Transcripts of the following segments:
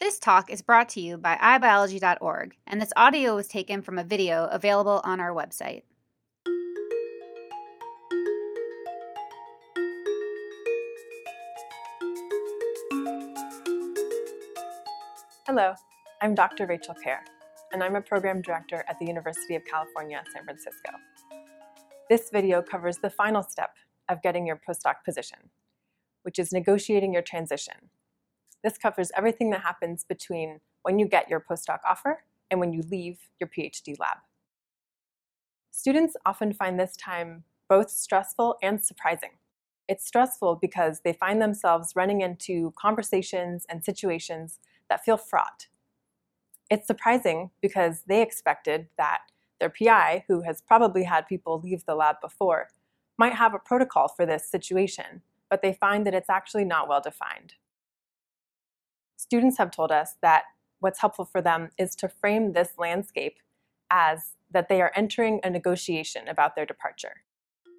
This talk is brought to you by iBiology.org, and this audio was taken from a video available on our website. Hello, I'm Dr. Rachel Kerr, and I'm a program director at the University of California, San Francisco. This video covers the final step of getting your postdoc position, which is negotiating your transition. This covers everything that happens between when you get your postdoc offer and when you leave your PhD lab. Students often find this time both stressful and surprising. It's stressful because they find themselves running into conversations and situations that feel fraught. It's surprising because they expected that their PI, who has probably had people leave the lab before, might have a protocol for this situation, but they find that it's actually not well defined. Students have told us that what's helpful for them is to frame this landscape as that they are entering a negotiation about their departure.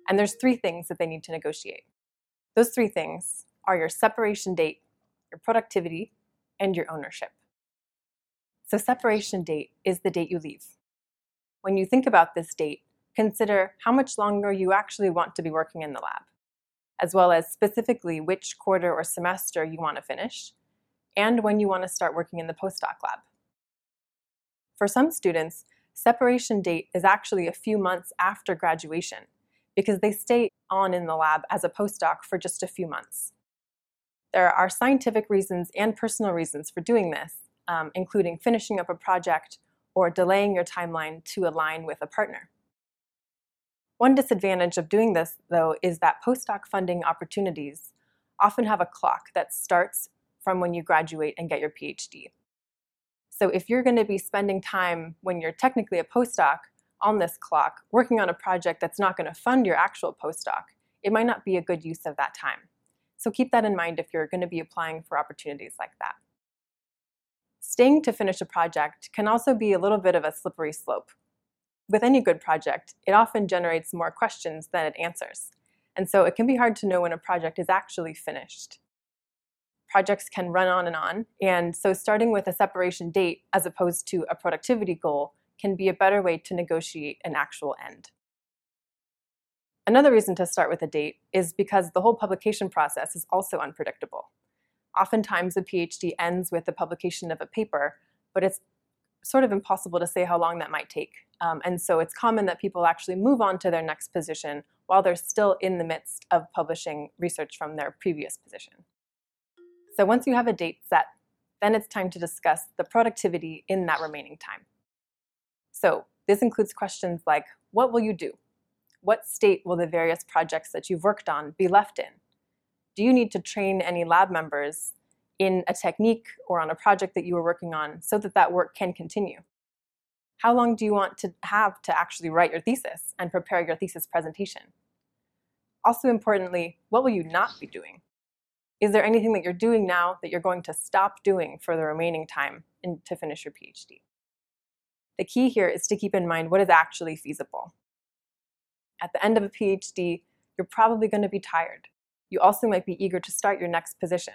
And there's three things that they need to negotiate. Those three things are your separation date, your productivity, and your ownership. So, separation date is the date you leave. When you think about this date, consider how much longer you actually want to be working in the lab, as well as specifically which quarter or semester you want to finish, and when you want to start working in the postdoc lab. For some students, separation date is actually a few months after graduation because they stay on in the lab as a postdoc for just a few months. There are scientific reasons and personal reasons for doing this, um, including finishing up a project or delaying your timeline to align with a partner. One disadvantage of doing this, though, is that postdoc funding opportunities often have a clock that starts from when you graduate and get your PhD. So if you're going to be spending time when you're technically a postdoc on this clock working on a project that's not going to fund your actual postdoc, it might not be a good use of that time. So keep that in mind if you're going to be applying for opportunities like that. Staying to finish a project can also be a little bit of a slippery slope. With any good project, it often generates more questions than it answers, and so it can be hard to know when a project is actually finished. Projects can run on and on, and so starting with a separation date as opposed to a productivity goal can be a better way to negotiate an actual end. Another reason to start with a date is because the whole publication process is also unpredictable. Oftentimes, a PhD ends with the publication of a paper, but it's sort of impossible to say how long that might take. Um, and so it's common that people actually move on to their next position while they're still in the midst of publishing research from their previous position. So once you have a date set, then it's time to discuss the productivity in that remaining time. So this includes questions like what will you do? What state will the various projects that you've worked on be left in? do you need to train any lab members in a technique or on a project that you were working on so that that work can continue? How long do you want to have to actually write your thesis and prepare your thesis presentation? Also importantly, what will you not be doing? Is there anything that you're doing now that you're going to stop doing for the remaining time in, to finish your PhD? The key here is to keep in mind what is actually feasible. At the end of a PhD, you're probably going to be tired you also might be eager to start your next position.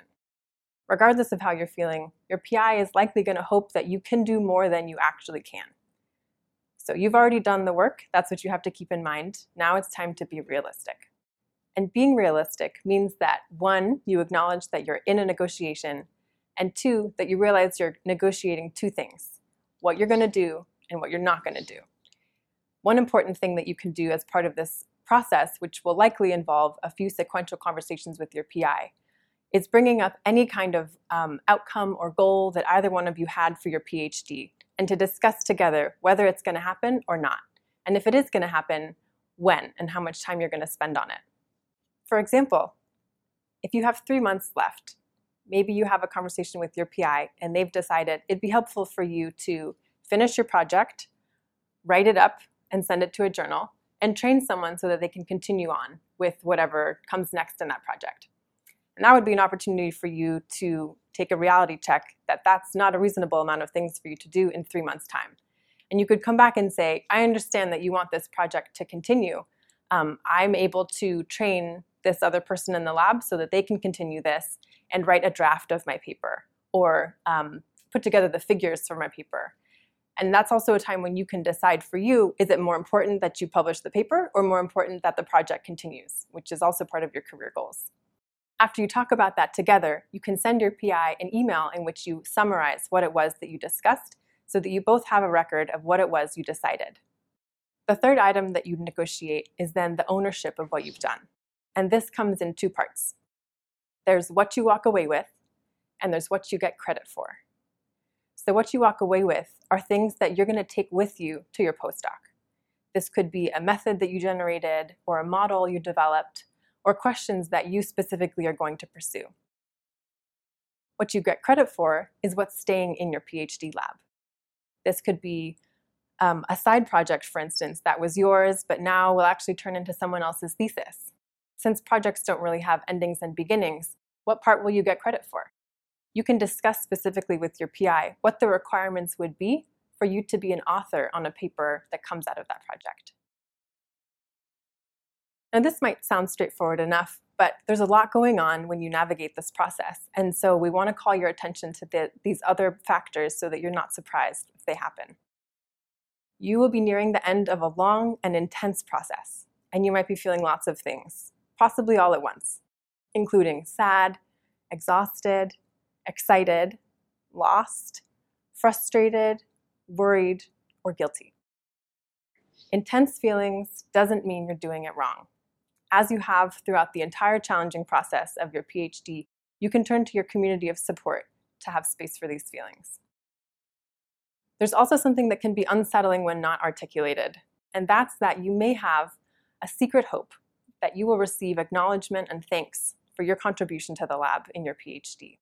Regardless of how you're feeling, your PI is likely going to hope that you can do more than you actually can. So you've already done the work, that's what you have to keep in mind. Now it's time to be realistic. And being realistic means that one, you acknowledge that you're in a negotiation, and two, that you realize you're negotiating two things what you're going to do and what you're not going to do. One important thing that you can do as part of this process, which will likely involve a few sequential conversations with your PI, is bringing up any kind of um, outcome or goal that either one of you had for your PhD and to discuss together whether it's going to happen or not. And if it is going to happen, when and how much time you're going to spend on it. For example, if you have three months left, maybe you have a conversation with your PI and they've decided it'd be helpful for you to finish your project, write it up, and send it to a journal, and train someone so that they can continue on with whatever comes next in that project. And that would be an opportunity for you to take a reality check that that's not a reasonable amount of things for you to do in three months' time. And you could come back and say, I understand that you want this project to continue. Um, I'm able to train this other person in the lab so that they can continue this and write a draft of my paper or um, put together the figures for my paper. And that's also a time when you can decide for you is it more important that you publish the paper or more important that the project continues, which is also part of your career goals. After you talk about that together, you can send your PI an email in which you summarize what it was that you discussed so that you both have a record of what it was you decided. The third item that you negotiate is then the ownership of what you've done. And this comes in two parts. There's what you walk away with, and there's what you get credit for. So, what you walk away with are things that you're going to take with you to your postdoc. This could be a method that you generated, or a model you developed, or questions that you specifically are going to pursue. What you get credit for is what's staying in your PhD lab. This could be um, a side project, for instance, that was yours, but now will actually turn into someone else's thesis. Since projects don't really have endings and beginnings, what part will you get credit for? You can discuss specifically with your PI what the requirements would be for you to be an author on a paper that comes out of that project. Now, this might sound straightforward enough, but there's a lot going on when you navigate this process. And so we want to call your attention to the, these other factors so that you're not surprised if they happen. You will be nearing the end of a long and intense process, and you might be feeling lots of things, possibly all at once, including sad, exhausted, excited, lost, frustrated, worried, or guilty. Intense feelings doesn't mean you're doing it wrong. As you have throughout the entire challenging process of your PhD, you can turn to your community of support to have space for these feelings. There's also something that can be unsettling when not articulated, and that's that you may have a secret hope that you will receive acknowledgement and thanks for your contribution to the lab in your PhD.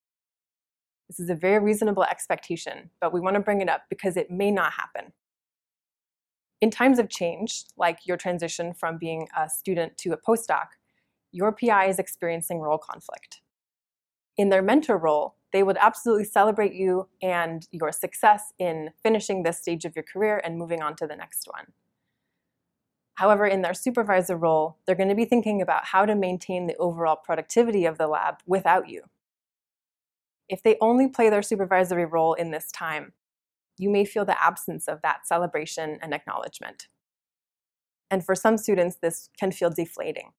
This is a very reasonable expectation, but we want to bring it up because it may not happen. In times of change, like your transition from being a student to a postdoc, your PI is experiencing role conflict. In their mentor role, they would absolutely celebrate you and your success in finishing this stage of your career and moving on to the next one. However, in their supervisor role, they're going to be thinking about how to maintain the overall productivity of the lab without you. If they only play their supervisory role in this time, you may feel the absence of that celebration and acknowledgement. And for some students, this can feel deflating.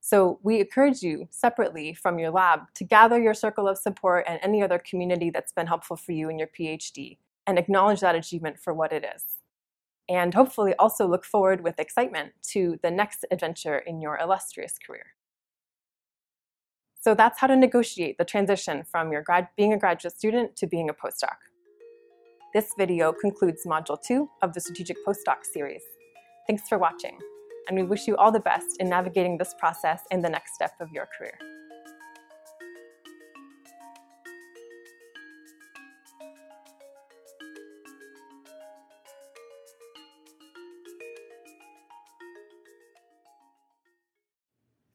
So, we encourage you separately from your lab to gather your circle of support and any other community that's been helpful for you in your PhD and acknowledge that achievement for what it is. And hopefully, also look forward with excitement to the next adventure in your illustrious career. So, that's how to negotiate the transition from your grad- being a graduate student to being a postdoc. This video concludes Module 2 of the Strategic Postdoc series. Thanks for watching, and we wish you all the best in navigating this process in the next step of your career.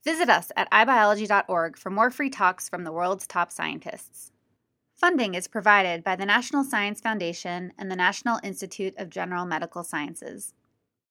Visit us at ibiology.org for more free talks from the world's top scientists. Funding is provided by the National Science Foundation and the National Institute of General Medical Sciences.